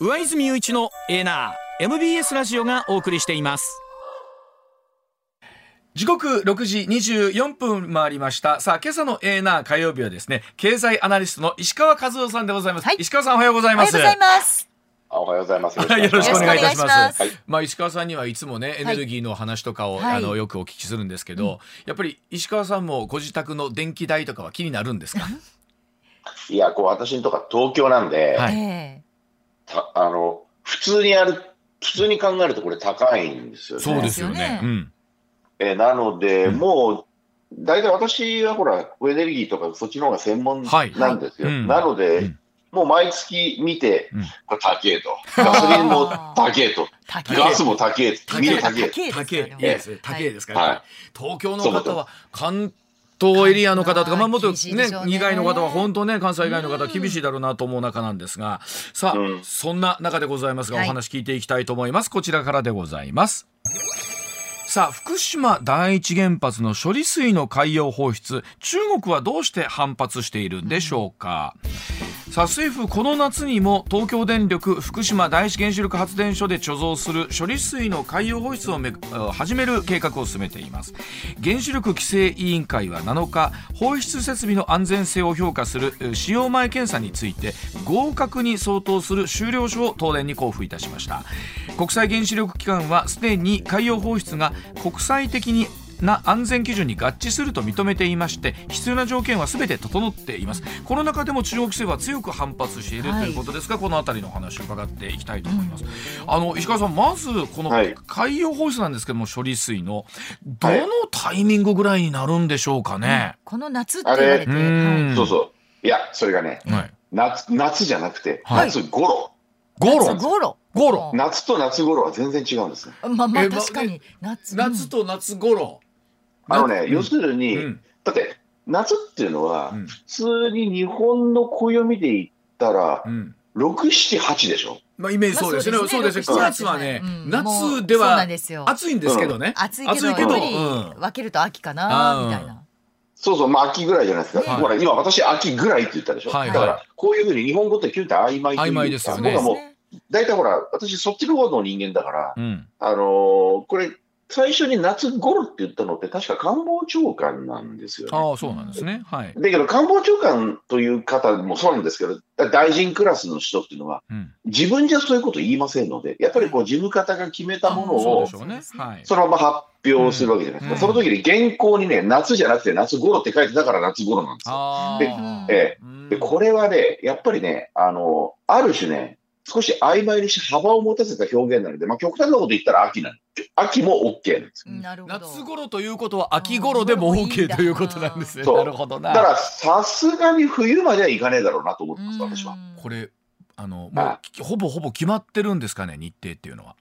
上泉雄一のエーナー MBS ラジオがお送りしています。時刻6時24分回りました。さあ今朝のエーナー火曜日はですね経済アナリストの石川和夫さんでございます、はい、石川さんおはようございます。おはようございます。おはようございます。よろしくお願いいたします。はい、まあ石川さんにはいつもねエネルギーの話とかを、はい、あのよくお聞きするんですけど、やっぱり石川さんもご自宅の電気代とかは気になるんですか？いやこう私のとか東京なんで、はい、たあの普通にやる普通に考えるとこれ高いんですよね。そうですよね。うん、えなので、うん、もう大体私はほらエネルギーとかそっちの方が専門なんですよ。なので、もう毎月見て、これ高えと。ガソリンも高えと。ガスも高えと。見る高え。高え。高えですから。東京の方は関東エリアの方とか、まあ、もっとね、以外の方は本当ね、関西以外の方は厳しいだろうなと思う中なんですが、さあ、そんな中でございますが、お話聞いていきたいと思います。こちらからでございます。さあ福島第一原発の処理水の海洋放出中国はどうして反発しているんでしょうか、さあ政府この夏にも東京電力福島第一原子力発電所で貯蔵する処理水の海洋放出をめ始める計画を進めています。原子力規制委員会は7日放出設備の安全性を評価する使用前検査について合格に相当する終了書を東電に交付いたしました。国際原子力機関はすでに海洋放出が国際的にな安全基準に合致すると認めていまして必要な条件はすべて整っています。この中でも中国政府は強く反発しているということですが、はい、この辺りの話を伺っていきたいと思います、うん、あの石川さんまずこの海洋放出なんですけども処理水のどのタイミングぐらいになるんでしょうかね、うん、この夏って言われて、はい、そうそう。いやそれがね、はい、夏夏じゃなくて、夏頃。ゴロ？ゴロ。ゴロ。夏と夏頃は全然違うんですね。まあまあ確かに。夏。夏と夏頃。あのね、要するに、だって夏っていうのは、普通に日本の暦で言ったら、6、7、8でしょ？まあ、イメージそうですね。そうですね。9月はね、夏では暑いんですけどね。暑いけど、分けると秋かな、みたいな。そうそう、まあ秋ぐらいじゃないですか。ほら、今私秋ぐらいって言ったでしょ？だから、こういうふうに日本語って急に曖昧曖昧ですよね。僕はもう、大体ほら、私そっちの方の人間だから、あのこれ、最初に夏頃って言ったのって確か官房長官なんですよ、ね、ああ、そうなんですね。はい。だけど官房長官という方もそうなんですけど、大臣クラスの人っていうのは、うん、自分じゃそういうこと言いませんので、やっぱりこう事務方が決めたものを、そねはい、そのまま発表するわけじゃないですか。うん、その時に原稿にね、夏じゃなくて夏頃って書いてたから夏頃なんですよ。で、えー、でこれはね、やっぱりね、あの、ある種ね、少し曖昧にし幅を持たせた表現なので、まあ、極端なこと言ったら秋なん秋も OK なんです夏頃ということは秋頃でも OK ということなんですね。なるほどな。だからさすがに冬まではいかねえだろうなと思ってます、私は。これ、あの、もうほぼほぼ決まってるんですかね、日程っていうのは。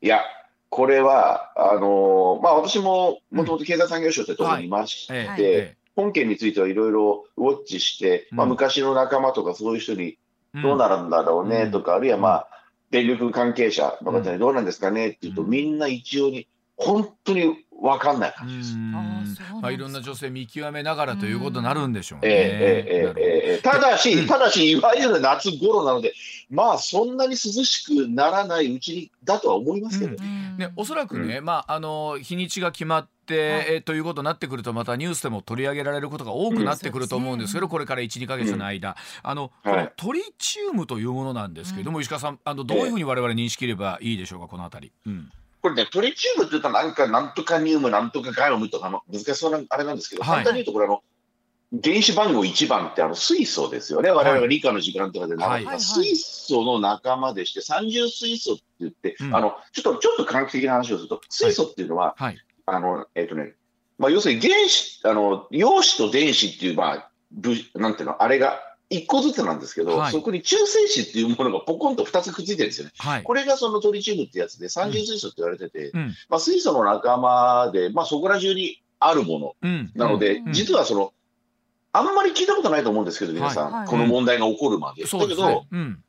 いや、これは、あのー、まあ私ももともと経済産業省ってところにいまして、うんはい本件についてはいろいろウォッチして、まあ昔の仲間とかそういう人にどうなるんだろうねとか、あるいはまあ、電力関係者の方にどうなんですかねって言うと、みんな一応に、本当に分かんない感じです。まあ、いろんな女性見極めながらということになるんでしょうね。ええええ。ただし、ただし、いわゆる夏頃なので、まあ、そんなに涼しくならないうちだとは思いますけど、ね、おそらくね、まあ、あの日にちが決まって、はい、えということになってくるとまたニュースでも取り上げられることが多くなってくると思うんですけど、これから12か月の間、あの、このトリチウムというものなんですけども、石川さんあのどういうふうに我々認識ればいいでしょうかこのあたり。うんこれね、トリチウムって言ったらなんか、なんとかニウム、なんとかガイオムとかの難しそうなあれなんですけど、はい、簡単に言うと、これあの、原子番号1番ってあの水素ですよね。我々が理科の時間とかで習った、水素の仲間でして、三重水素って言って、うん、あの、ちょっと、ちょっと科学的な話をすると、水素っていうのは、はい、あの、えっ、ー、とね、まあ、要するに原子、あの、陽子と電子っていう、まあ、なんていうの、あれが一個ずつなんですけど、はい、そこに中性子っていうものがポコンと2つくっついてるんですよね。はい、これがそのトリチウムってやつで三重水素って言われてて、うん、まあ、水素の仲間で、まあ、そこら中にあるもの、うん、なので、うん、実はその、あんまり聞いたことないと思うんですけど、皆さん、はい、この問題が起こるまで。だけど、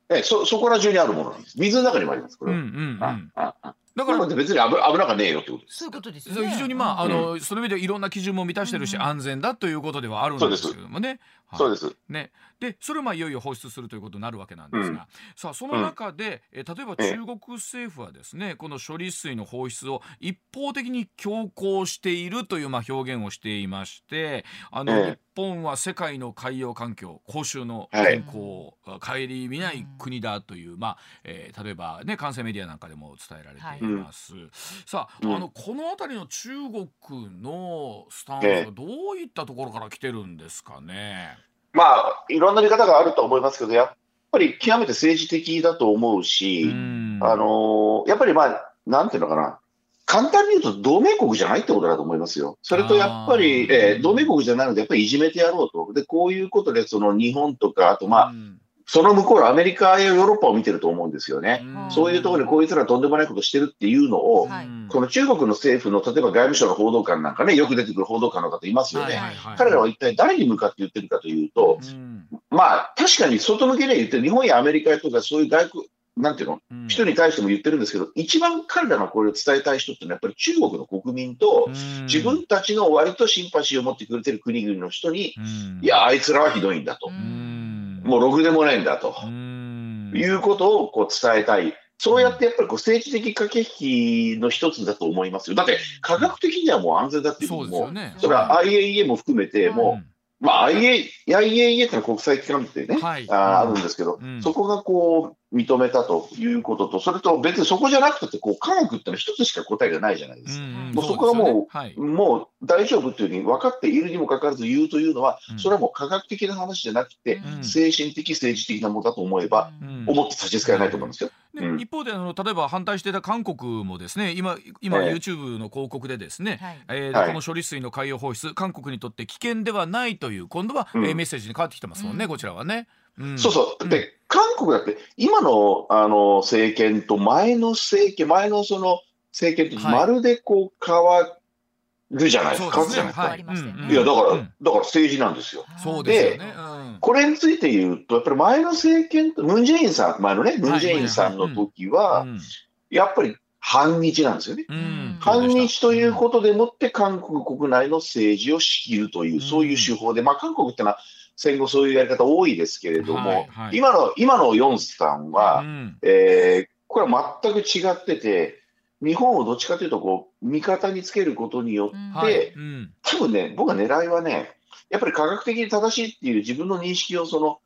ね、そそこら中にあるものなんです。水の中にもあります、これは。うんうんうん。ああだから別に危危なかねえよってことです。そういうことです、ね、非常にまあ、あの、その意味でいろんな基準も満たしてるし、安全だということではあるんですけどもね。そうです。ね。でそれをまあいよいよ放出するということになるわけなんですが、うん、さあその中で、うん、え例えば中国政府はですね、この処理水の放出を一方的に強行しているというまあ表現をしていましてあの、日本は世界の海洋環境公衆の健康を顧みない国だという、まあえー、例えばね関西メディアなんかでも伝えられています。はい、さあ、あのこの辺りの中国のスタンスはどういったところから来てるんですかね？まあ、いろんな見方があると思いますけど、やっぱり極めて政治的だと思うし、うあのやっぱりまあ、なんていうのかな、簡単に言うと同盟国じゃないってことだと思いますよ。それとやっぱり、えー、同盟国じゃないので、やっぱりいじめてやろうと。で、こういうことで、その日本とか、あとまあ、その向こうのアメリカやヨーロッパを見てると思うんですよね。そういうところでこいつらとんでもないことしてるっていうのを、この中国の政府の例えば外務省の報道官なんかね、よく出てくる報道官の方いますよね。彼らは一体誰に向かって言ってるかというと、まあ確かに外向けには言ってる、日本やアメリカとかそういう外国、なんていうの、人に対しても言ってるんですけど、一番彼らがこれを伝えたい人ってのは、やっぱり中国の国民と、自分たちの割とシンパシーを持ってくれてる国々の人に、いや、あいつらはひどいんだと。もうろくでもないんだと。いうことをこう伝えたい。そうやってやっぱりこう政治的駆け引きの一つだと思いますよ。だって科学的にはもう安全だっていうのも、それは IAEA も含めて、もう、まあ IAEA ってのは国際機関ってね、ああるんですけど、そこがこう、認めたということと、それと別にそこじゃなくて、こう科学ってのは一つしか答えがないじゃないですか。うんうん、もうそこはもう、ねはい、もう大丈夫っていうふうに分かっているにもかかわらず言うというのは、うん、それはもう科学的な話じゃなくて、うん、精神的、政治的なものだと思えば、思って差し支えないと思うんですよ。一方であの例えば反対していた韓国もですね今今 YouTube の広告でですね、えー、えー、この処理水の海洋放出韓国にとって危険ではないという今度は、うん、えー、メッセージに変わってきてますもんね、こちらはね。そうそう。で、韓国だって、今のあの政権と前の政権、前のその政権とまるでこう変わるじゃないですか。変わるじゃない。ですか。いや、だから、だから政治なんですよ。そうで、ね。これについて言うと、やっぱり前の政権と、ムン・ジェインさん、前のね、ムン・ジェインさんの時は、やっぱり反日なんですよね。反日ということでもって韓国国内の政治を仕切るという、そういう手法で、まあ韓国ってのは戦後そういうやり方多いですけれども、はいはい、今の、今のヨンさんは、うん、えー、これは全く違ってて、日本をどっちかというとこう、味方につけることによって、うん、多分ね、僕は狙いはね、やっぱり科学的に正しいっていう自分の認識をその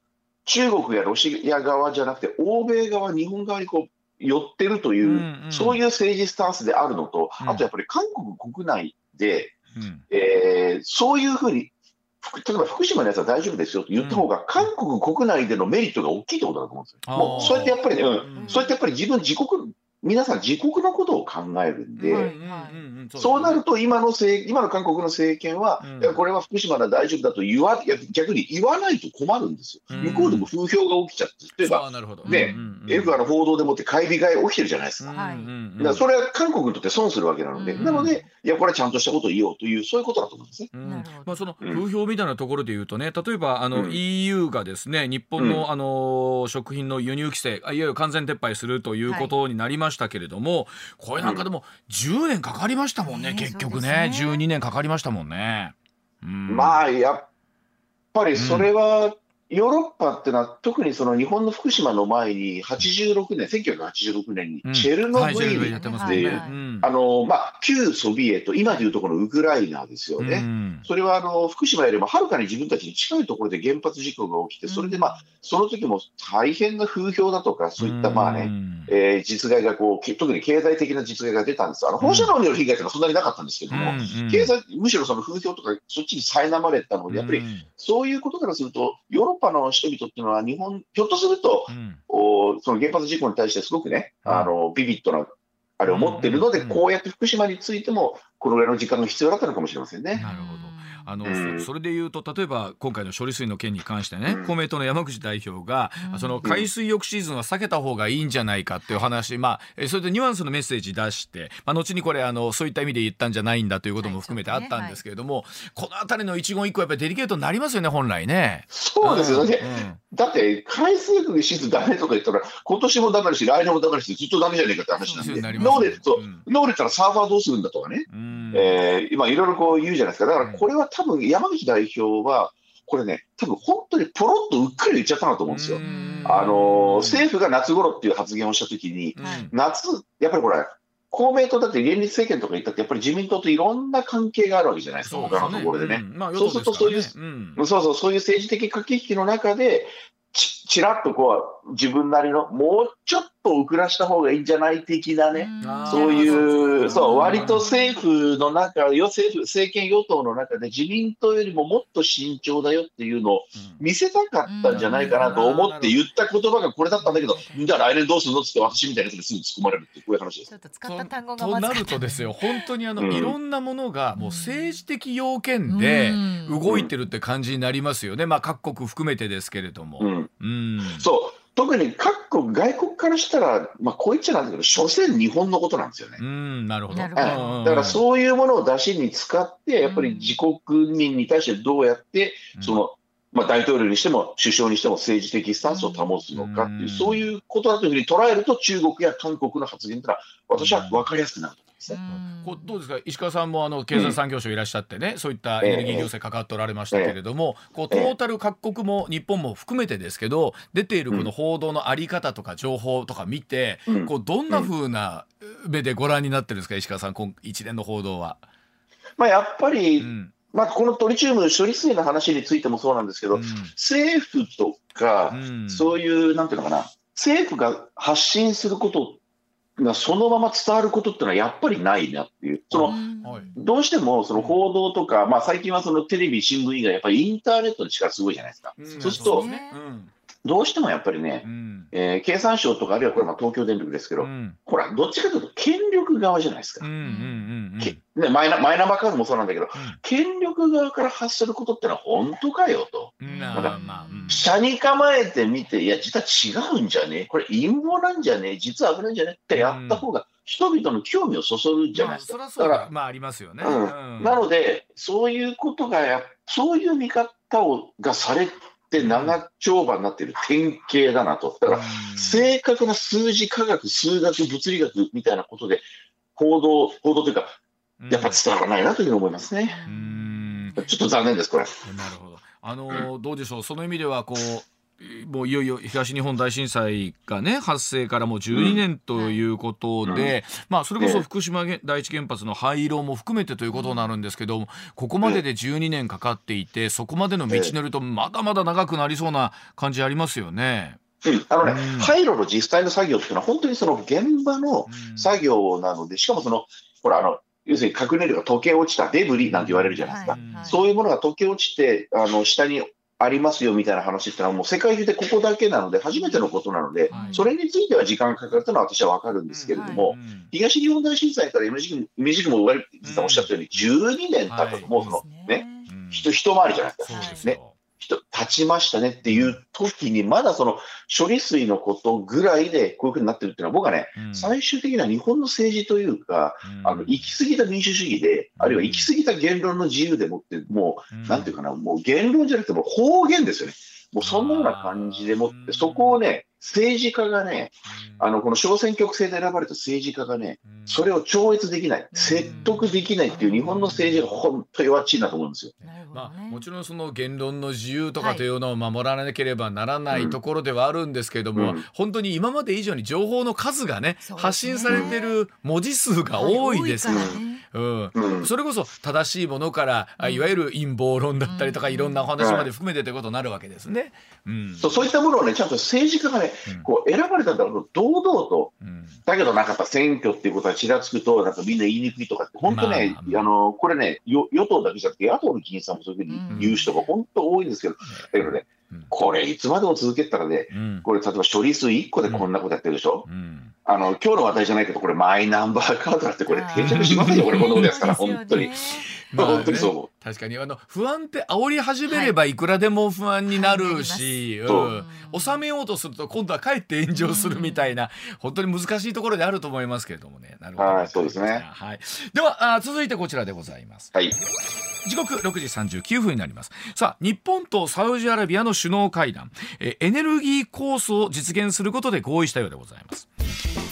中国やロシア側じゃなくて、欧米側、日本側にこう寄ってるという、うんうん、そういう政治スタンスであるのと、あとやっぱり韓国国内で、うん、えー、そういうふうに例えば福島のやつは大丈夫ですよと言った方が、韓国国内でのメリットが大きいってことだと思うんですよ。もうそうやってやっぱりね、うん、そうやってやっぱり自分、自国、皆さん自国のことを考えるんで、そうなると今の政今の韓国の政権は、うん、これは福島で大丈夫だと言わ逆に言わないと困るんですよ。向こうでも風評が起きちゃって、例えば、ね、F の報道でもって買い控え起きてるじゃないですか。だからそれは韓国にとって損するわけなので、なので、いや、これはちゃんとしたことを言おうという、そういうことだと思うんですね。まあ、その風評みたいなところで言うとね、例えばあの、EU がですね、日本の、あの食品の輸入規制、いわゆる完全撤廃するということになりましたけれども、これなんかでも10年かかりましたもんね、結局ね。ね。12年かかりましたもんね。うん、まあやっぱりそれはヨーロッパってのは、特にその日本の福島の前に、86年、1986年にチェルノブイリ。っていう、あの、まあ、旧ソビエト、今でいうところのウクライナですよね。うん、それは、あの、福島よりもはるかに自分たちに近いところで原発事故が起きて、それで、まあ、その時も大変な風評だとか、そういった、まあね、えー、実害がこう、特に経済的な実害が出たんです。あの、放射能による被害というのはそんなになかったんですけども、経済、むしろその風評とか、そっちに苛まれたので、やっぱり、そういうことからすると、ヨーロッパの人々っていうのは、日本、ひょっとすると、うん、おその原発事故に対してすごくね、あのビビッドなあれを持っているので、こうやって福島についても、このぐらいの時間が必要だったのかもしれませんね。なるほどあの、うん、それで言うと例えば今回の処理水の件に関してね、うん、公明党の山口代表が、うん、その海水浴シーズンは避けた方がいいんじゃないかっていう話、まあ、それでニュアンスのメッセージ出して、まあ、後にこれあのそういった意味で言ったんじゃないんだということも含めてあったんですけれども、はいねはい、この辺りの一言一句やっぱりデリケートになりますよね本来ね。そうですよね、だって海水浴シーズンダメとか言ったら今年もダメだし来年もダメだしずっとダメじゃねえかって話なんで、ね、ノーレット、ノーレットらサーファーどうするんだとかね、うん、えー、今いろいろこう言うじゃないですか。だからこれは多分山口代代表は、これね、多分本当にポロッとうっかり言っちゃったなと思うんですよ。あの政府が夏頃っていう発言をしたときに、夏、やっぱりこれ、公明党だって連立政権とか言ったって、やっぱり自民党といろんな関係があるわけじゃないですか、他のところでね。そうすると、そういう、そうそう、そういう政治的駆け引きの中で、ちちらっとこう自分なりのもうちょっと遅らした方がいいんじゃない的なね、そういうそう割と政府の中よ政府政権与党の中で自民党よりももっと慎重だよっていうのを見せたかったんじゃないかなと思って言った言葉がこれだったんだけど、じゃあ来年どうするのって私みたいなやつにすぐ突っ込まれるってこういう話です。ちょっと使った単語がとなるとですよ本当にあの、うん、いろんなものがもう政治的要件で動いてるって感じになりますよね、まあ各国含めてですけれども。うん。うん、そう特に各国、外国からしたら、まあ、こう言っちゃなんだけど、所詮日本のことなんですよね。うんなるほど。だからそういうものを出しに使って、やっぱり自国民に対してどうやって、その、まあ、大統領にしても首相にしても政治的スタンスを保つのかっていう、そういうことだというふうに捉えると、中国や韓国の発言というのは、私は分かりやすくなる。ですね。こうどうですか？石川さんもあの経済産業省いらっしゃってね、うん、そういったエネルギー行政関わっておられましたけれども、えー、こうトータル各国も日本も含めてですけど出ているこの報道のあり方とか情報とか見て、うん、こうどんなふうな目でご覧になってるんですか？石川さん今一連の報道は。まあ、やっぱり、うん。まあ、このトリチウム処理水の話についてもそうなんですけど、うん、政府とか、うん、そういう、なんていうのかな、政府が発信することがそのまま伝わることっていうのはやっぱりないなっていう、そのどうしてもその報道とか、まあ、最近はそのテレビ、新聞以外、やっぱりインターネットの力すごいじゃないですか。そうすると、どうしてもやっぱりね、うん、えー、経産省とか、あるいはこれ、東京電力ですけど、うん、ほら、どっちかというと、権力側じゃないですか。ね、マイナマイナンバーカードもそうなんだけど、うん、権力側から発することってのは本当かよと。なん。か、車に構えてみて、いや、実は違うんじゃね？これ陰謀なんじゃね？実は危ないんじゃね？ってやった方が、人々の興味をそそるじゃないですか。まあ、そだ。から、まあ、ありますよね。なので、そういうことがや、そういう見方をがされって長丁場になっている典型だなと。だから、正確な数字、科学、数学、物理学みたいなことで、報道、報道というか、やっぱ伝わらないなというふうに思いますね。ちょっと残念です、これ。なるほど。あのどうでしょう、その意味では、こう、もういよいよ東日本大震災がね発生からもう12年ということで、うん、まあそれこそ福島第一原発の廃炉も含めてということになるんですけどここまでで12年かかっていてそこまでの道のりとまだまだ長くなりそうな感じありますよね。うん、あのね、うん、廃炉の実際の作業っていうのは本当にその現場の作業なので、しかもそのほらあの要するに核燃料が溶け落ちたデブリなんて言われるじゃないですか、はいはい、そういうものが溶け落ちてあの下にありますよみたいな話ってのはもう世界中でここだけなので初めてのことなので、はい、それについては時間かかるというのは私は分かるんですけれども、はい、東日本大震災から MG もおっしゃったように12年経ったともうそのね、一回りじゃないですか。ね人立ちましたねっていう時に、まだその処理水のことぐらいでこういうふうになってるっていうのは、僕はね、うん、最終的には日本の政治というか、うん、あの行き過ぎた民主主義で、あるいは行き過ぎた言論の自由でもって、もう、うん、なんていうかな、もう言論じゃなくても方言ですよね。もうそんなような感じでもって、そこをね、政治家がね、あのこの小選挙区制で選ばれた政治家がね、それを超越できない、説得できないっていう日本の政治が本当弱っちいなと思うんですよ。まあ、もちろんその言論の自由とかとい。うのを守らなければならないところではあるんですけれども、うん、本当に今まで以上に情報の数がね、ね。発信されてる文字数が多いです。はいうん。うん、それこそ正しいものから、いわゆる陰謀論だったりとか、いろんなお話まで含めてということになるわけですね。うん、そうそういったものをねちゃんと政治家がね、こう選ばれたんだろうと堂々と、だけどなんかやっぱ選挙っていうことがちらつくとなんかみんな言いにくいとかって本当ね、まあ、あのこれね与党だけじゃなくて野党の議員さんもそういうふうに言う人が本当多いんですけど、だけどねこれいつまでも続けたらね、これ例えば処理水1個でこんなことやってるでしょ、うん。あの、今日の話題じゃないけど、これマイナンバーカードだってこれ定着しますよ、これこのことですから、本当に。まあ、本当にそう思う。確かにあの不安って煽り始めればいくらでも不安になるし、はいうん、収めようとすると今度はかえって炎上するみたいな、本当に難しいところであると思いますけれどもね。なるほど、はい、そうですね。はい。ではあ続いてこちらでございます。はい。時刻6時39分になりますさあ日本とサウジアラビアの首脳会談えエネルギー構想を実現することで合意したようでございます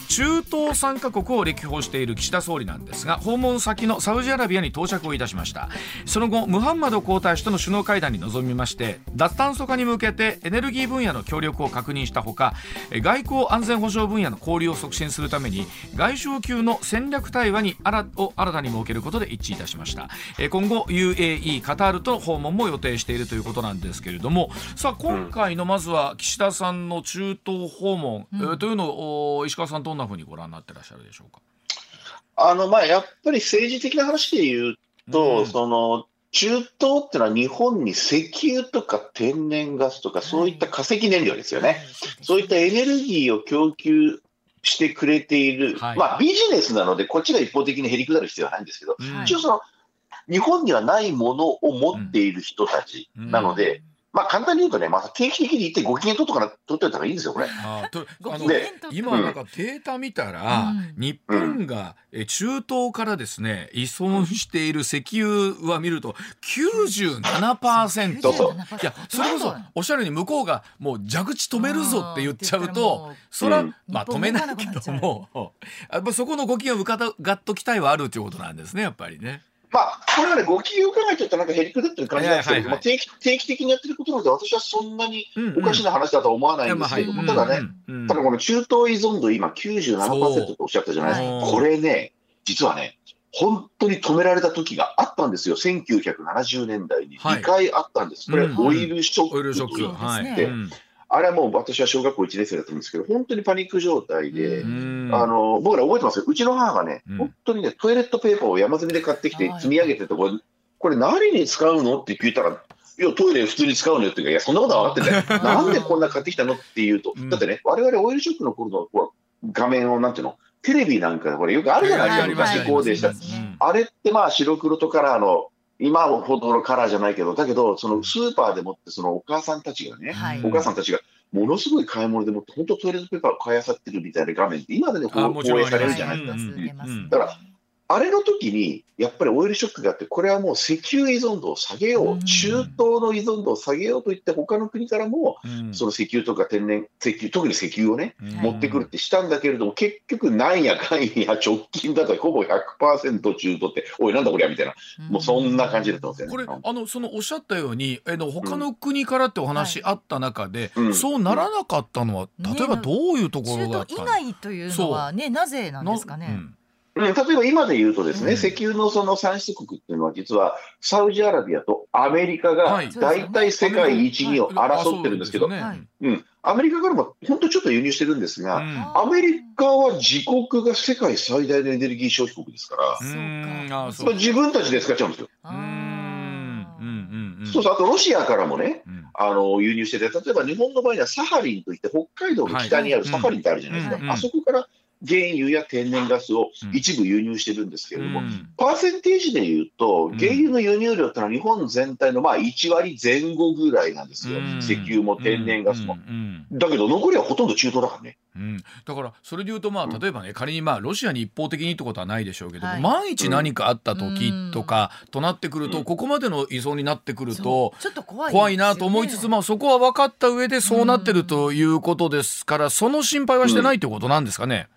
中東3カ国を歴訪している岸田総理なんですが訪問先のサウジアラビアに到着をいたしました。その後ムハンマド皇太子との首脳会談に臨みまして脱炭素化に向けてエネルギー分野の協力を確認したほか外交安全保障分野の交流を促進するために外相級の戦略対話に新を新たに設けることで一致いたしました。今後 UAE カタールとの訪問も予定しているということなんですけれどもさあ今回のまずは岸田さんの中東訪問、うん、というのを石川さんどんなふうにご覧になってらっしゃるでしょうか？あのまあやっぱり政治的な話で言うと、うん、その中東ってのは日本に石油とか天然ガスとかそういった化石燃料ですよね、はい、そういったエネルギーを供給してくれている、はい、まあビジネスなのでこっちが一方的にへりくだる必要はないんですけど、うん、一応その日本にはないものを持っている人たちなので、うんまあ簡単に言うとね、まあ、定期的に行ってご機嫌取っとかな取っておいたらいいんですよ、これ。あとあので今、なんかデータ見たら、うん、日本が中東からですね、依存している石油は見ると97%。そうそう。いや、それこそおっしゃるように向こうがもう蛇口止めるぞって言っちゃうと、それは、まあ止めないけども、やっぱそこのご機嫌を伺っときたいはあるということなんですね、やっぱりね。まあ、これはね、ご企業考えちゃったらなんかへりくだってる感じなんですけど、定期定期的にやってることなので、私はそんなにおかしな話だとは思わないんですけども、ただね、ただこの中東依存度、今97%とおっしゃったじゃないですか。これね、実はね、本当に止められた時があったんですよ、1970年代に。2回あったんです。これ、オイルショック。オイルショック。はい。あれはもう私は小学校1年生だったんですけど、本当にパニック状態で、あの僕ら覚えてます？よ、うちの母がね、本当にね、トイレットペーパーを山積みで買ってきて積み上げてて、これ、これ何に使うの？って聞いたら、いや、トイレ普通に使うの？よって言うか、いや、そんなことは分かってない。なんでこんな買ってきたの？って言うと、だってね、我々オイルショックの頃のこう画面を、なんていうの、テレビなんかこれよくあるじゃない？ですか、昔こうでした。あれってまあ白黒とカラーの今ほどのカラーじゃないけど、だけど、そのスーパーでもって、そのお母さんたちがね、はい、お母さんたちが、ものすごい買い物でもって、本当トイレットペーパーを買いあさってるみたいな画面って、今でね、放映されるじゃないですか。だから、あれの時に、やっぱりオイルショックがあって、これはもう石油依存度を下げよう、中東の依存度を下げようと言って、他の国からも、その石油とか天然、石油、特に石油をね、持ってくるってしたんだけれども、結局、なんやかんや直近だとほぼ100%中東って、おい、なんだこりゃみたいな、もうそんな感じだったんですよね。これ、あの、そのおっしゃったように、えの他の国からってお話あった中で、そうならなかったのは、例えばどういうところが中東以外というのはね、なぜなんですかね？例えば今で言うとですね、うん、石油のその産出国っていうのは実はサウジアラビアとアメリカが大体世界一、二を争ってるんですけど、うん、アメリカからも本当ちょっと輸入してるんですが、うん、アメリカは自国が世界最大のエネルギー消費国ですから、そう自分たちで使っちゃうんですよ。そうそう、あとロシアからもね、あの輸入してて、例えば日本の場合にはサハリンといって、北海道の北にあるサハリンってあるじゃないですか、あそこから原油や天然ガスを一部輸入してるんですけれども、うん、パーセンテージでいうと、原油の輸入量ってのは日本全体のまあ1割前後ぐらいなんですよ、うん、石油も天然ガスも。だけど、残りはほとんど中東だからね。うん、だからそれでいうと、まあ、例えばね、仮にまあロシアに一方的にってことはないでしょうけど、はい、万一何かあった時とか、となってくると、ここまでの依存になってくると、ちょっと怖い、怖いなと思いつつ、まあ、そこは分かった上でそうなってるということですから、その心配はしてないってことなんですかね？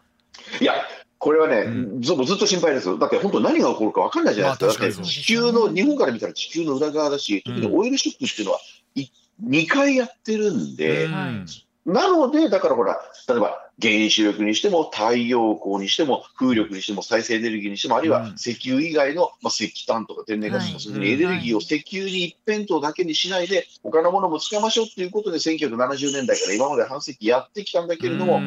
いや、これはね、うん、ずっと心配です。だって本当何が起こるか分かんないじゃないですか。まあ、か地球の、日本から見たら地球の裏側だし、特にオイルショックっていうのは、うん、2回やってるんで、うん、なので、だからほら、例えば原子力にしても太陽光にしても風力にしても再生エネルギーにしてもあるいは石油以外の、まあ、石炭とか天然ガスとか、そういうエネルギーを石油に一辺倒だけにしないで他のものも使いましょうということで1970年代から今まで半世紀やってきたんだけれども、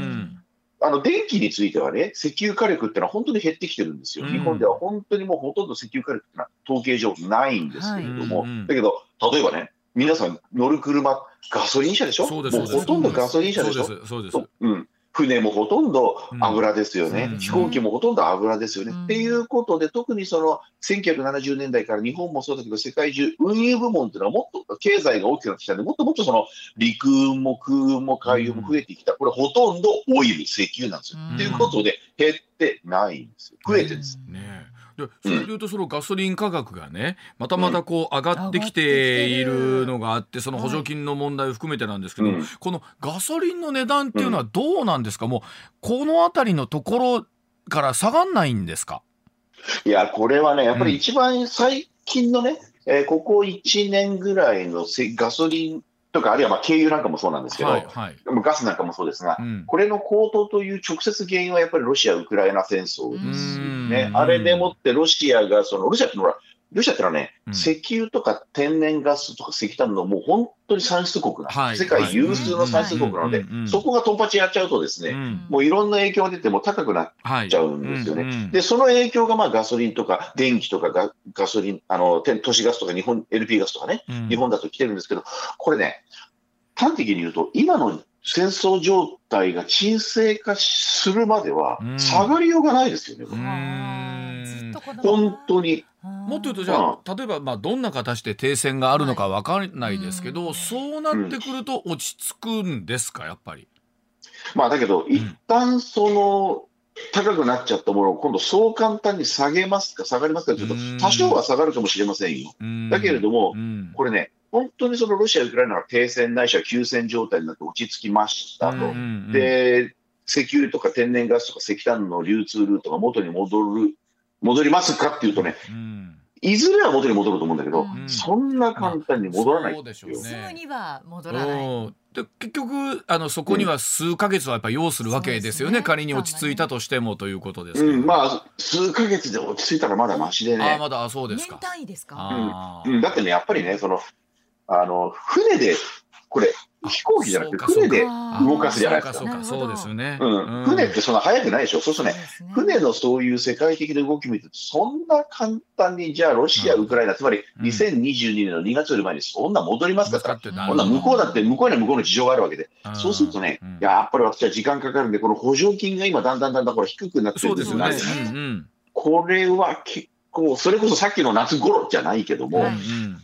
あの電気についてはね、石油火力ってのは本当に減ってきてるんですよ、うん、日本では本当にもうほとんど石油火力ってのは統計上ないんですけれども、はい。だけど、例えばね、皆さん乗る車、ガソリン車でしょ、もうほとんどガソリン車でしょ？そうです。うん船もほとんど油ですよね、うん、飛行機もほとんど油ですよね。うん、っていうことで、特にその1970年代から日本もそうだけど、世界中、運輸部門っていうのはもっと経済が大きくなってきたんで、もっともっとその陸運も空運も海運も増えてきた、これ、ほとんどオイル、石油なんですよ。と、うん、いうことで、減ってないんですよ、増えてるんです。ねそれでいうとそのガソリン価格がねまたまたこう上がってきているのがあってその補助金の問題を含めてなんですけど、このガソリンの値段っていうのはどうなんですか、もうこの辺りのところから下がんないんですか？いやこれはねやっぱり一番最近のね、えー、ここ1年ぐらいのガソリンとか、あるいはまあ軽油なんかもそうなんですけど、はいはい、ガスなんかもそうですが、うん、これの高騰という直接原因はやっぱりロシア・ウクライナ戦争ですね。あれでもってロシアが、そのロシアってほら、ロシアってのはね、うん、石油とか天然ガスとか石炭のもう本当に産出国な、はい、世界有数の産出国なので、そこがトンパチやっちゃうとですね、うん、もういろんな影響が出ても高くなっちゃうんですよね。はいうんうん、で、その影響がまあガソリンとか電気とかガガソリン、あの、都市ガスとか日本、LP ガスとかね、日本だと来てるんですけど、これね、端的に言うと、今の戦争状態が沈静化するまでは、下がりようがないですよね。本当に。もっと言うとじゃあ、例えばまあどんな形で停戦があるのか分からないですけど、はい、そうなってくると落ち着くんですか？やっぱり。まあだけど、一旦その高くなっちゃったものを今度そう簡単に下げますか下がりますかというと多少は下がるかもしれませんよ。だけれども、これね本当にそのロシア、ウクライナが停戦ないしは休戦状態になって落ち着きましたと、で石油とか天然ガスとか石炭の流通ルートが元に戻る戻りますかっていうとね、うん、いずれは元に戻ると思うんだけど、うん、そんな簡単に戻らないですよ、すぐには戻らないで結局あのそこには数か月はやっぱ要するわけですよね、うん、仮に落ち着いたとしてもということですうん、まあ数か月で落ち着いたらまだましでね。あまだそうですか。年単位ですか、うん、だってねやっぱりねそのあの、船で、これ、飛行機じゃなくて船で動かすじゃないですか。そうですよね。うん。船ってそんな速くないでしょ？そうするとね、船のそういう世界的な動き見てそんな簡単に、じゃあロシア、ウクライナ、つまり2022年の2月より前にそんな戻りますか？ってこんな向こうだって、向こうには向こうの事情があるわけで、そうするとね、やっぱり私は時間かかるんで、この補助金が今だんだんだんだんこれ低くなってるんですよ。ね。これは結こう、それこそさっきの夏頃じゃないけども、はい、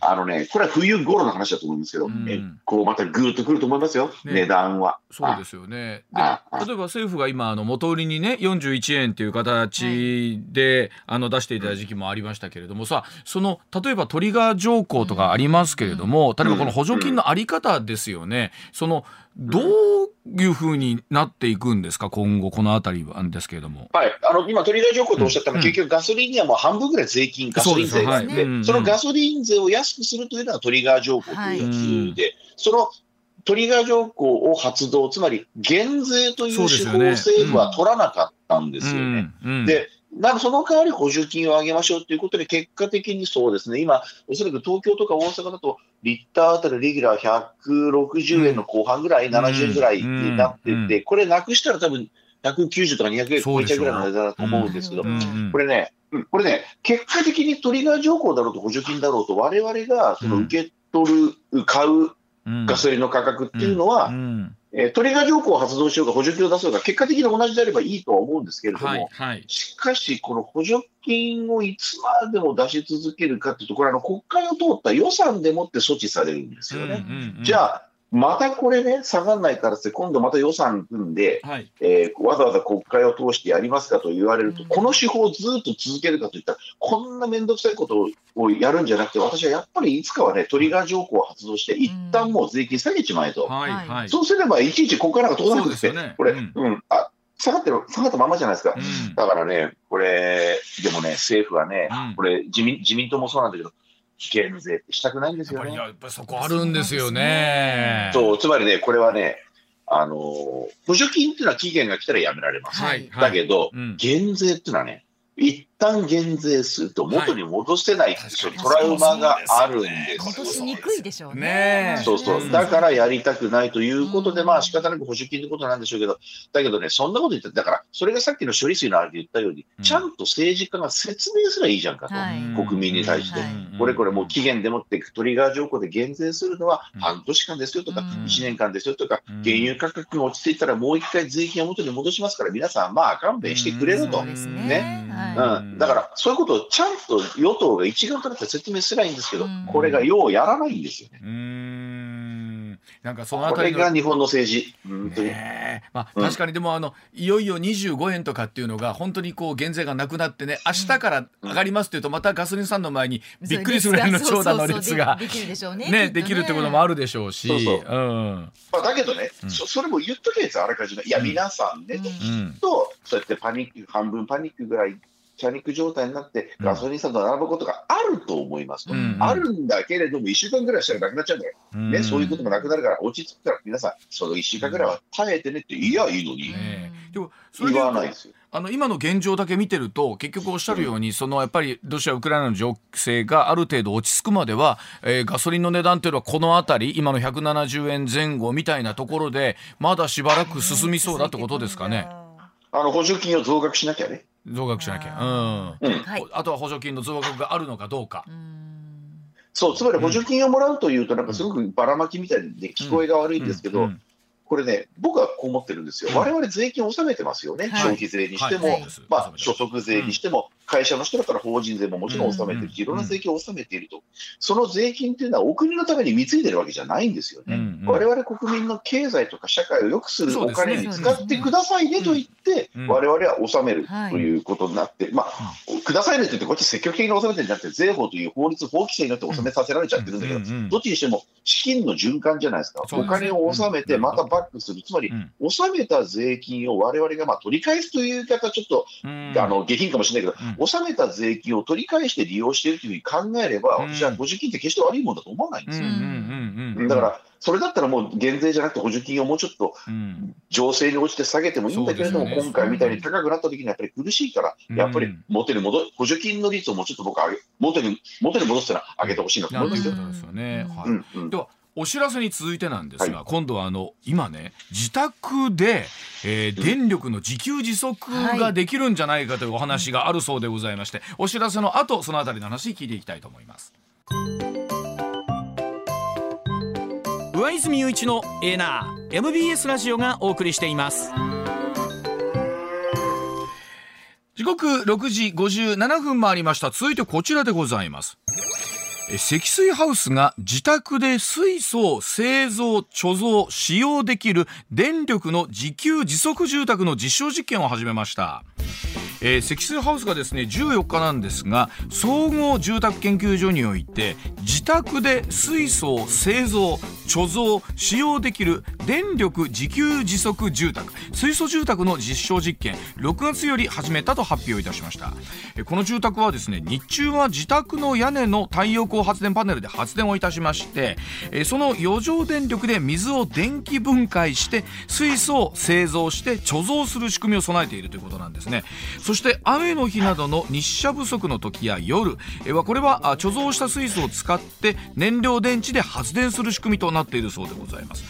あのね、これは冬頃の話だと思うんですけど、うん、こうまたぐっとくると思いますよ、ね、値段は。そうですよね。例えば政府が今、あの元売りにね、41円という形で、はい、あの出していた時期もありましたけれどもさ、その例えばトリガー条項とかありますけれども、例えばこの補助金のあり方ですよね。そのどういうふうになっていくんですか、今後、このあたりなんですけれども。はい、あの今、トリガー条項とおっしゃったのは、うん、結局、ガソリンにはもう半分ぐらい税金、ガソリン税があって、そ,、はい、そのガソリン税を安くするというのがトリガー条項というやつで、はい、そのトリガー条項を発動、つまり減税という手法を政府は取らなかったんですよね。でなんかその代わり補助金を上げましょうということで、結果的にそうですね、今、おそらく東京とか大阪だと、リッターあたりレギュラー160円の後半ぐらい、うん、70円ぐらいになってて、うん、これなくしたら多分190とか200円超えちゃうぐらいの値段だと思うんですけど、これね、これね、結果的にトリガー条項だろうと補助金だろうと、われわれがその受け取る、買うガソリンの価格っていうのは、えー、トリガー条項を発動しようが補助金を出そうが、結果的に同じであればいいとは思うんですけれども、はいはい、しかし、この補助金をいつまでも出し続けるかというと、これあの、国会を通った予算でもって措置されるんですよね。うんうんうん、じゃあまたこれね、下がらないからって、今度また予算組んで、はい、えー、わざわざ国会を通してやりますかと言われると、うん、この手法をずっと続けるかといったら、こんな面倒くさいことをやるんじゃなくて、私はやっぱりいつかはね、トリガー条項を発動して、一旦もう税金下げちまえと、はい、そうすればいちいちここからが通らなくて、ね、これ、うん、うん、あ下がってる、下がったままじゃないですか。うん、だからね、これ、でもね、政府はね、うん、これ自民、自民党もそうなんだけど、減税ってしたくないんですよね。やっぱりそこあるんですよね。そう、つまりね、これはね、あの、補助金っていうのは期限が来たらやめられます。はい、だけど、はいうん、減税っていうのはね、一旦減税すると元に戻せない、はい、トラウマがあるんです戻しにくいでしょうね。そうそう。だからやりたくないということで、まあ仕方なく補助金ってことなんでしょうけど、だけどね、そんなこと言って、だから、それがさっきの処理水のあれで言ったように、ちゃんと政治家が説明すらいいじゃんかと、国民に対して。これこれもう期限でもってトリガー条項で減税するのは半年間ですよとか、1年間ですよとか、原油価格が落ち着いたらもう一回税金を元に戻しますから、皆さんまあ勘弁してくれると。ね。うん。だから、そういうことをちゃんと与党が一丸となって説明すればいいんですけど、これがようやらないんですよね。うん。なんかそのあたりが日本の政治。ねまあ、確かにでもあの、いよいよ25円とかっていうのが本当にこう減税がなくなってね明日から上がりますっていうとまたガソリンスタンドの前にびっくりするぐらいの長蛇の列ができるでしょうねね。できるってこともあるでしょうし。まあ、だけどね、それも言っとけですあらかじめ。いや皆さんね、きっとそうやってパニック半分パニックぐらいパニック状態になってガソリンスタンド並ぶことがあると思いますと、うん、あるんだけれども、1週間ぐらいしたらなくなっちゃうんだよ、うん、ね、そういうこともなくなるから、落ち着くから、皆さん、その1週間ぐらいは耐えてねって言いやいいのに、ね、でも言わないですよ。あの今の現状だけ見てると結局おっしゃるように、そのやっぱりロシア・ウクライナの情勢がある程度落ち着くまでは、えー、ガソリンの値段というのはこの辺り今の170円前後みたいなところでまだしばらく進みそうだってことですかね。あの補助金を増額しなきゃね。増額しなきゃ、うん、うん、あとは補助金の増額があるのかどうか。そう、つまり補助金をもらうというと、なんかすごくばらまきみたいで聞こえが悪いんですけど、これね、僕はこう思ってるんですよ、われわれ税金を納めてますよね、消費税にしても、まあ、所得税にしても、会社の人だから法人税ももちろん納めてるし、いろんな税金を納めていると、その税金というのはお国のために貢いでるわけじゃないんですよね。われわれ国民の経済とか社会を良くするお金に使ってくださいねと言って、われわれは納めるということになって、まあ、くださいねと言って、こっち積極的に納めてるんじゃなくて、税法という法律、法規制によって納めさせられちゃってるんだけど、どっちにしても資金の循環じゃないですか、お金を納めて、またバックする、つまり、納めた税金をわれわれがまあ取り返すという言い方、ちょっと、あの下品かもしれないけど、納めた税金を取り返して利用しているというふうに考えれば、私は補助金って決して悪いものだと思わないんですよ。だから、それだったらもう減税じゃなくて補助金をもうちょっと情勢に応じて下げてもいいんだけれども、今回みたいに高くなった時にやっぱり苦しいから、やっぱり元に戻補助金の率をもうちょっと僕は元に元に戻すのは上げてほしいなと思いますよ。お知らせに続いてなんですが、はい、今度はあの今ね自宅で、えー、電力の自給自足ができるんじゃないかというお話があるそうでございまして、お知らせの後そのあたりの話聞いていきたいと思います。上泉雄一のエナー MBS ラジオがお送りしています。時刻6時57分回りました。続いてこちらでございます積水ハウスが自宅で水素を製造、貯蔵、使用できる電力の自給自足住宅の実証実験を始めました。えー、積水ハウスがですね14日なんですが総合住宅研究所において自宅で水素を製造貯蔵使用できる電力自給自足住宅水素住宅の実証実験6月より始めたと発表いたしました。この住宅はですね日中は自宅の屋根の太陽光発電パネルで発電をいたしましてその余剰電力で水を電気分解して水素を製造して貯蔵する仕組みを備えているということなんですね。そして雨の日などの日射不足の時や夜はこれは貯蔵した水素を使って燃料電池で発電する仕組みとなっているそうでございます。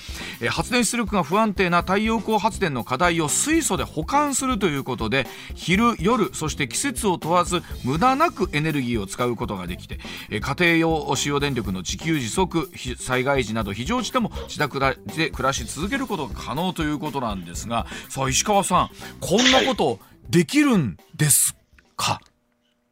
発電出力が不安定な太陽光発電の課題を水素で保管するということで昼夜そして季節を問わず無駄なくエネルギーを使うことができて家庭用使用電力の自給自足災害時など非常時でも自宅で暮らし続けることが可能ということなんですがさあ石川さんこんなこと、はいできるんですか？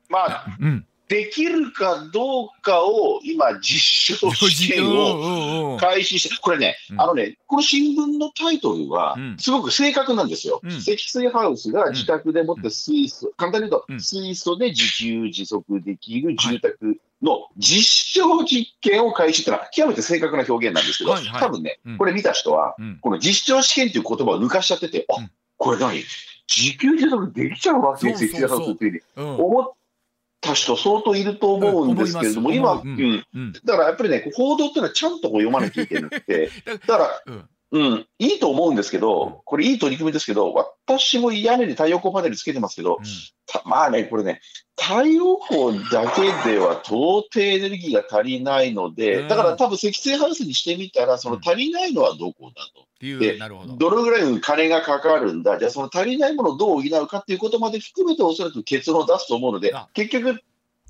まあ、うん、できるかどうかを今、実証試験を開始して、これね、あのね、この新聞のタイトルは、すごく正確なんですよ。うん、積水ハウスが自宅でもって水素、簡単に言うと、水素で自給自足できる住宅の実証実験を開始ってのは、極めて正確な表現なんですけど、多分ね、これ見た人は、この実証試験という言葉を抜かしちゃってて、あこれ何自給自足できちゃうわけですよ、積っていうふうに思った人相当いると思うんですけれども、今、うん、だからやっぱりね、報道っていうのはちゃんとこう読まなきゃいけなくて、だから、うん、いいと思うんですけど、これいい取り組みですけど、私も屋根に太陽光パネルつけてますけど、うん、まあね、これね、太陽光だけでは到底エネルギーが足りないので、だから多分積水ハウスにしてみたら、その足りないのはどこだと。でど。のぐらい金がかかるんだ、じゃあその足りないものをどう補うかっていうことまで含めて、おそらく結論を出すと思うので、結局、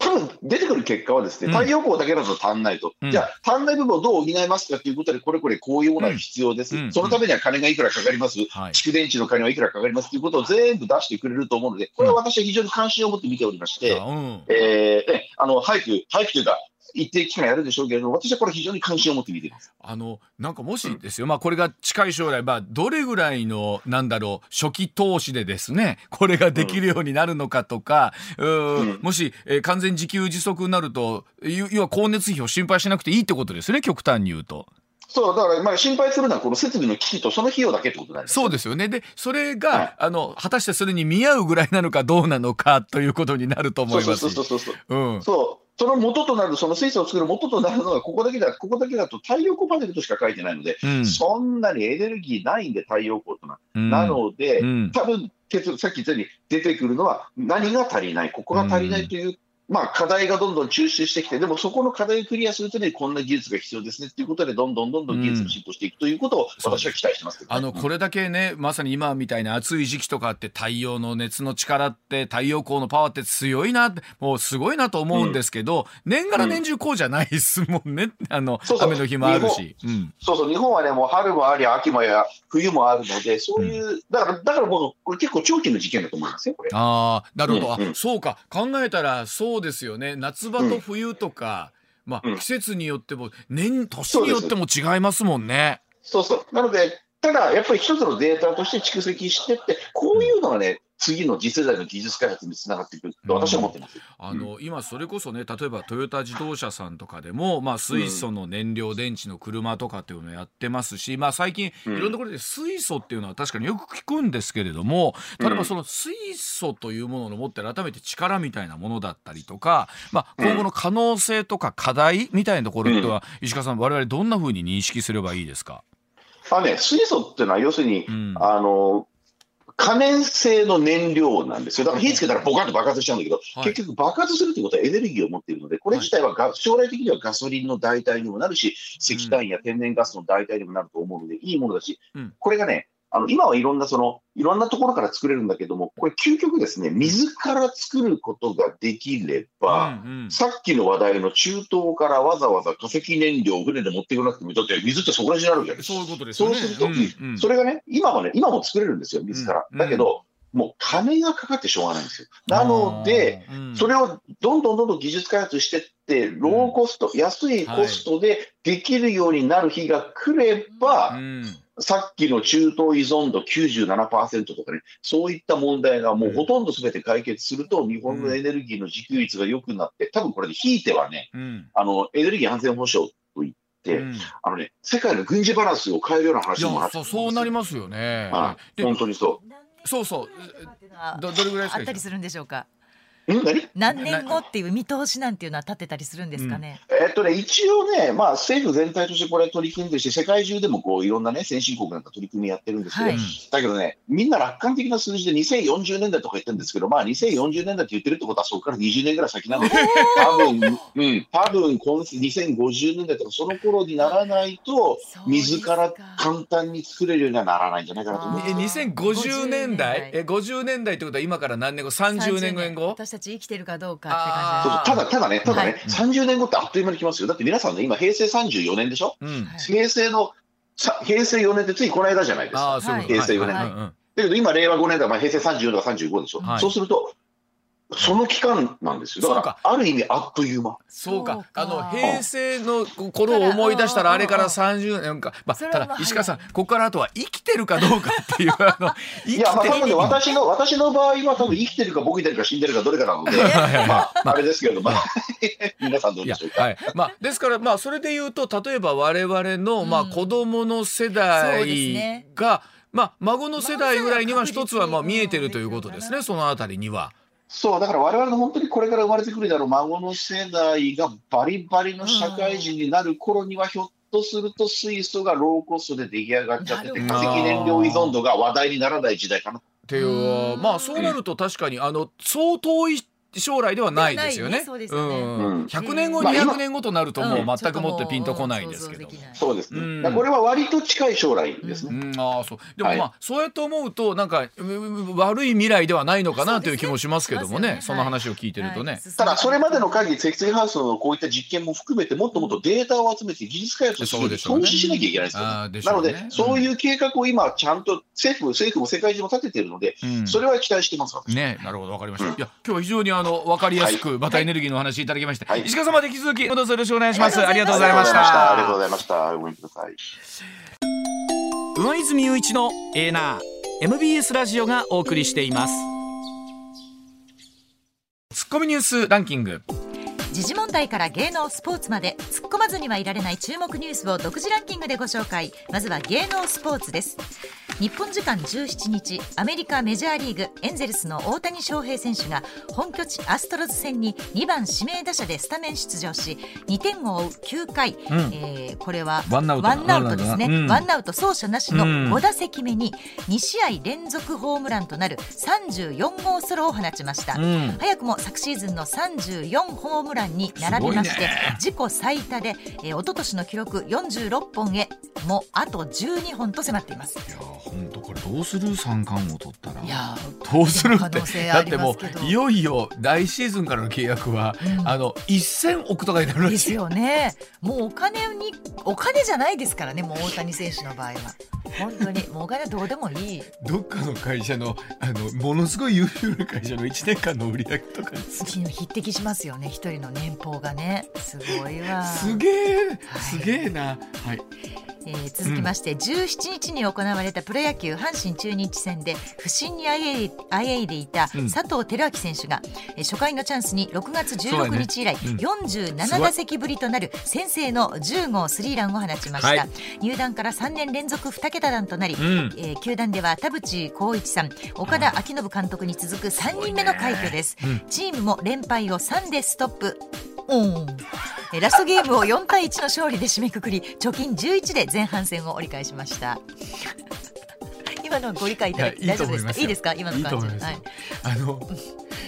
多分出てくる結果はですね、太陽光だけだと足んないと、うん、じゃあ、足んない部分をどう補いますかということで、これこれこういうものが必要です、うん、そのためには金がいくらかかります、蓄電池の金はいくらかかりますということを全部出してくれると思うので、これは私は非常に関心を持って見ておりまして、うん、えー、あの早く、早くというか、一定期間やるでしょうけれど私はこれ非常に関心を持って見ています。あのなんかもしですよ、うん、まあこれが近い将来、まあ、どれぐらいのなんだろう初期投資でですねこれができるようになるのかとか、うん、うん。もし、えー、完全自給自足になると要は光熱費を心配しなくていいってことですね極端に言うと。そうだからまあ心配するのはこの設備の機器とその費用だけってことなんですそうですよね。でそれが、はい、あの果たしてそれに見合うぐらいなのかどうなのかということになると思います。そうそうそうそうそう、うん、そうその元となる、その水素を作る元となるのは、ここだけだ、ここだけだと太陽光パネルとしか書いてないので、うん、そんなにエネルギーないんで、太陽光とな。うん、なので、うん、多分さっき言ったように出てくるのは、何が足りない、ここが足りないというまあ、課題がどんどん抽出してきて、でもそこの課題をクリアするためにこんな技術が必要ですねということで、どんどんどんどん技術が進歩していくということを私は期待してます、ねうん、あのこれだけね、まさに今みたいな暑い時期とかって、太陽の熱の力って、太陽光のパワーって強いな、もうすごいなと思うんですけど、うん、年がら年中こうじゃないですもんね、あの雨の日もあるし。そうそう、日本はね、もう春もあり、秋もや冬もあるので、そういう、だから、だから僕、これ結構長期の事件だと思いますよ、これ。ああ、なるほど、うんうん、そうか、考えたらそうですよね。夏場と冬とか、うん、まあ、季節によっても年年によっても違いますもんね。そうそうなのでただやっぱり一つのデータとして蓄積してってこういうのがね次の次世代の技術開発につながっていくと私は思ってます、うん、あの今それこそね例えばトヨタ自動車さんとかでも、まあ、水素の燃料電池の車とかっていうのをやってますし、まあ、最近いろんなところで水素っていうのは確かによく聞くんですけれども例えばその水素というものの持ってる改めて力みたいなものだったりとか、まあ、今後の可能性とか課題みたいなところっては、石川さん我々どんなふうに認識すればいいですか？あね、水素っていうのは要するに、うん、あの可燃性の燃料なんですよ。だから火つけたらボカンと爆発しちゃうんだけど、はい、結局爆発するということはエネルギーを持っているので、これ自体はが、将来的にはガソリンの代替にもなるし、石炭や天然ガスの代替にもなると思うので、いいものだし、うん、これがね、あの今はいろんなそのいろんなところから作れるんだけども、これ、究極ですね、水から作ることができれば、うんうん、さっきの話題の中東からわざわざ化石燃料を船で持ってこなくても、だって水ってそこら中にあるじゃないですか。そういうことですね。そうすると、うんうん、それがね、今はね、今も作れるんですよ、水から。だけど、もう金がかかってしょうがないんですよ。なので、それをどんどんどんどん技術開発していって、ローコスト、安いコストでできるようになる日が来れば、さっきの中東依存度97%とかね、そういった問題がもうほとんどすべて解決すると、日本のエネルギーの自給率が良くなって、多分これでひいてはね、あのエネルギー安全保障といって、うん、あのね、世界の軍事バランスを変えるような話もあってそうなりますよね。はい、本当にそう。そうそう。どどれぐらいあったりするんでしょうか？何？何年後っていう見通しなんていうのは立てたりするんですかね。うん、えっとね、一応ね、まあ、政府全体としてこれ取り組んでして、世界中でもこういろんなね、先進国なんか取り組みやってるんですけど、はい、だけどね、みんな楽観的な数字で2040年代とか言ってるんですけど、まあ、2040年代って言ってるってことは、そこから20年ぐらい先なので、多分、うん、多分今2050年代とか、その頃にならないと、水か。ら簡単に作れるようにはならないんじゃないかなと思います。え、2050年代？え、50年代ってことは今から何年後 ?30 年後？たち生きてるかどうかって感じただ、ただね、ただね、はい、30年後ってあっという間に来ますよ。だって皆さんね、今、平成34年でしょ、うん、平成の、平成4年ってついこの間じゃないですか。平成4年。はい、だけど今、令和5年だから、平成34とか35でしょ？はい、そうすると、その期間なんですよ。だから、ある意味あっという間。そうか。あの、平成の頃を思い出したら、あれから30年か。まあ、ただ、石川さん、ここからあとは生きてるかどうかっていう、あの、いや、まあ、多分ね、私の、私の場合は多分生きてるかボケてるか死んでるかどれかなので、まあ、あれですけど、まあ、皆さんどうでしょうか。はい。まあ、ですから、まあ、それで言うと、例えば我々の、まあ、子供の世代が、まあ、孫の世代ぐらいには一つはまあ見えてるということですね、そのあたりには。そう、だから我々の本当にこれから生まれてくるだろう孫の世代がバリバリの社会人になる頃には、ひょっとすると水素がローコストで出来上がっちゃってて、化石燃料依存度が話題にならない時代かな。っていうまあそうなると確かにあの相当将来ではないですよね。ねねうん、100年後、200年後となるともう全くもってピンとこないんですけど。そうですね。これは割と近い将来ですね。ああそう。でもまあ、そうやって思うとなんか悪い未来ではないのかなという気もしますけどもね。その話を聞いてるとね。ただそれまでの限り積水ハウスのこういった実験も含めてもっともっとデータを集めて技術開発をする投資しなきゃいけないですよ。なのでそういう計画を今ちゃんと政府政府も世界中も立てているので、それは期待してます。ね、なるほどわかりました。いや今日は非常にあの分かりやすくまたエネルギーの話いただきまして、はい、石川様で引き続きどうぞよろしくお願いします、ありがとうございました。ありがとうございました。ごめんください上泉雄一のエーナー MBS ラジオがお送りしています。ツッコミニュースランキング。時事問題から芸能スポーツまで突っ込まずにはいられない注目ニュースを独自ランキングでご紹介。まずは芸能スポーツです日本時間17日アメリカメジャーリーグエンゼルスの大谷翔平選手が本拠地アストロズ戦に2番指名打者でスタメン出場し2点を追う9回、うん、えー、これはワンアウトですね、うん、ワンアウト走者なしの5打席目に2試合連続ホームランとなる34号ソロを放ちました、うん、早くも昨シーズンの34ホームランに並びまして、自己最多で、えー、一昨年の記録46本へもあと12本と迫っています。本当これどうする三冠を取ったら？いやどうするって？だってもういよいよ来シーズンからの契約は、うん、あの1000億とかになるらしいですよね。もうお金にお金じゃないですからねもう大谷選手の場合は。本当に。もうお金どうでもいい。どっかの会社のあのものすごい優秀な会社の1年間の売り上げとかです匹敵しますよね一人の年俸がね。すごいわ。すげえ、はい、すげえな。はいえー、続きまして、うん、17日に行われたプロ野球阪神中日戦で不振にあえいでいた佐藤輝明選手が、うん、初回のチャンスに6月16日以来、ねうん、47打席ぶりとなる先制の10号スリーランを放ちました、はい、入団から3年連続2桁弾となり、うん、えー、球団では田淵光一さん岡田彰信監督に続く3人目の快挙です、チームも連敗を3でストップうん。ラストゲームを4対1の勝利で締めくくり貯金11で前半戦を折り返しました。今のご理解いただき大丈夫ですか？いいですか？今の感じ。はい、あの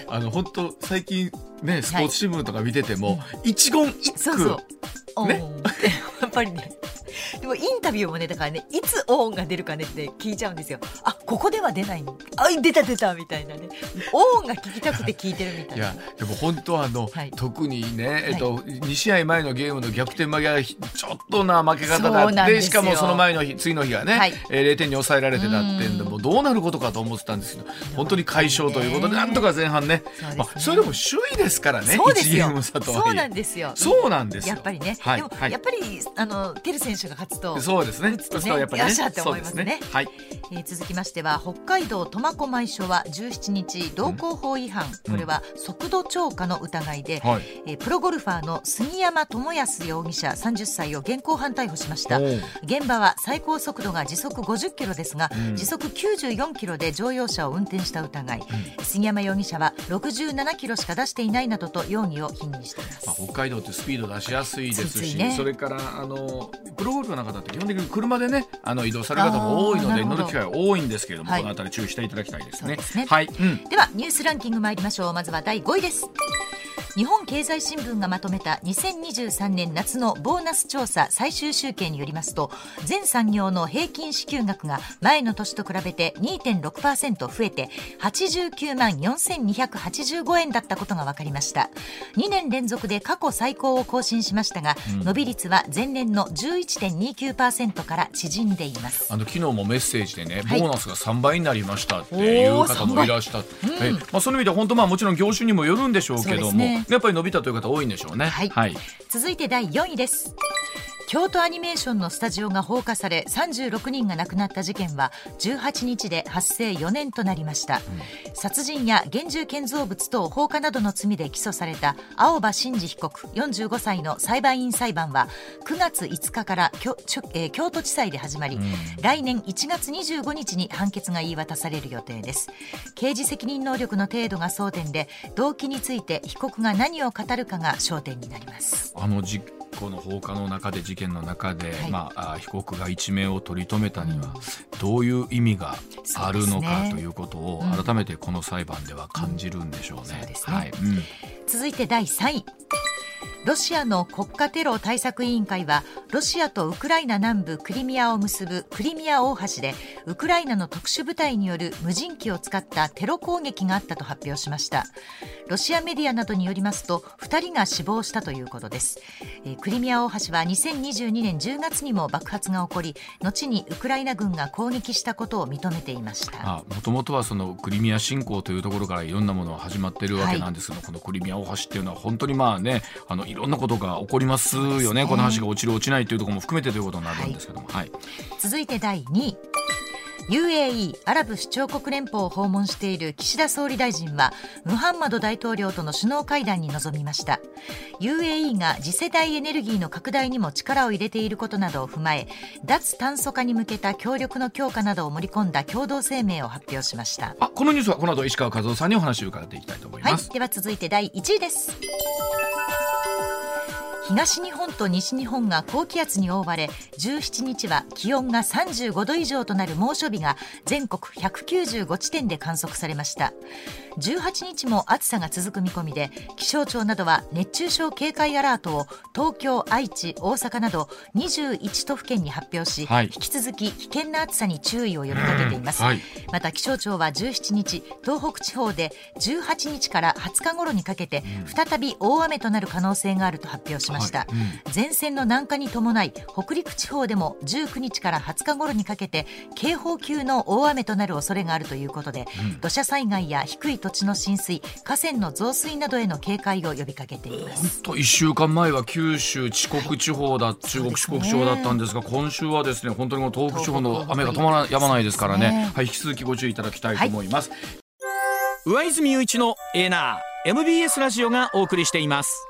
あの本当最近ねスポーツ新聞とか見てても、はい、一言一句そうそうね やっぱりね。でもインタビューもねだからねいつオンが出るかねって聞いちゃうんですよ。あここでは出ないあ出た出たみたいなね。オンが聞きたくて聞いてるみたいな。いやでも本当はあの、はい、特にね、えっと、はい、2試合前のゲームの逆転負けがちょっとな負け方だってしかもその前の日次の日がね、はい、えー、0点に抑えられてたってんでもどうなることかと思ってたんですけど本当に快勝ということでなんとか前半ね。そね、まあ、それでも首位ですからねそうですよ。そうなんですよ。そうなんですやっぱりね、はい、でも、やっぱりあのテル選手が勝つとそうですね。打つとねやっぱりねって思いますね、ね、はい、えー、続きましては北海道苫小牧署は17日道交法違反、これは速度超過の疑いで、はい、えー、プロゴルファーの杉山智康容疑者30歳を現行犯逮捕しました。現場は最高速度が時速50キロですが、うん、時速94キロで乗用車を運転した疑い、うん、杉山容疑者は67キロしか出していないなどと容疑を否認しています、まあ、北海道ってスピード出しやすいですし、ね、それからあのプロゴルフの方って基本的に車でねあの移動される方も多いので乗る機会多いんですけれども、はい、この辺り注意していただきたいですね。すね。はい、うん、ではニュースランキング参りましょう。まずは第5位です。日本経済新聞がまとめた2023年夏のボーナス調査最終集計によりますと全産業の平均支給額が前の年と比べて2.6%増えて89万4285円だったことが分かりました。2年連続で過去最高を更新しましたが、うん、伸び率は前年の11.29%から縮んでいます。あの昨日もメッセージでね、ボーナスが3倍になりましたっていう方もいらっしゃって、うん、まあ、その意味では本当まあもちろん業種にもよるんでしょうけども、やっぱり伸びたという方多いんでしょうね。はい、はい、続いて第4位です。京都アニメーションのスタジオが放火され36人が亡くなった事件は18日で発生4年となりました、うん、殺人や現住建造物等放火などの罪で起訴された青葉真司被告45歳の裁判員裁判は9月5日から京,、えー、京都地裁で始まり、うん、来年1月25日に判決が言い渡される予定です。刑事責任能力の程度が争点で動機について被告が何を語るかが焦点になります。あの実この放火の中で事件の中で、はい、まあ、被告が一命を取り留めたにはどういう意味があるのかということを改めてこの裁判では感じるんでしょうね。はい、続いて第3位ロシアの国家テロ対策委員会はロシアとウクライナ南部クリミアを結ぶクリミア大橋でウクライナの特殊部隊による無人機を使ったテロ攻撃があったと発表しました。ロシアメディアなどによりますと2人が死亡したということです。クリミア大橋は2022年10月にも爆発が起こり後にウクライナ軍が攻撃したことを認めていました。もともとはそのクリミア侵攻というところからいろんなものが始まっているわけなんですけど、はい、このクリミア大橋っていうのは本当にまあねあのいろんなことが起こりますよね、ね、この橋が落ちる落ちないというところも含めてということになるんですけども、はい、続いて第2位。UAE= アラブ首長国連邦を訪問している岸田総理大臣はムハンマド大統領との首脳会談に臨みました。UAE が次世代エネルギーの拡大にも力を入れていることなどを踏まえ脱炭素化に向けた協力の強化などを盛り込んだ共同声明を発表しました。あこのニュースはこの後石川和夫さんにお話を伺っていきたいと思います、はい、では続いて第1位です東日本と西日本が高気圧に覆われ17日は気温が35度以上となる猛暑日が全国195地点で観測されました。18日も暑さが続く見込みで気象庁などは熱中症警戒アラートを東京、愛知、大阪など21都府県に発表し、はい、引き続き危険な暑さに注意を呼びかけています、はい、また気象庁は17日東北地方で18日から20日頃にかけて再び大雨となる可能性があると発表しました、はい。うん、前線の南下に伴い北陸地方でも19日から20日頃にかけて警報級の大雨となる恐れがあるということで、うん、土砂災害や低い土地の浸水河川の増水などへの警戒を呼びかけています。本当1週間前は九州四国地方だ中国四国地方だったんですが今週はですね本当に東北地方の雨が止まらやまないですからね、ね、はい引き続きご注意いただきたいと思います、はい、上泉雄一のエーナー MBS ラジオがお送りしています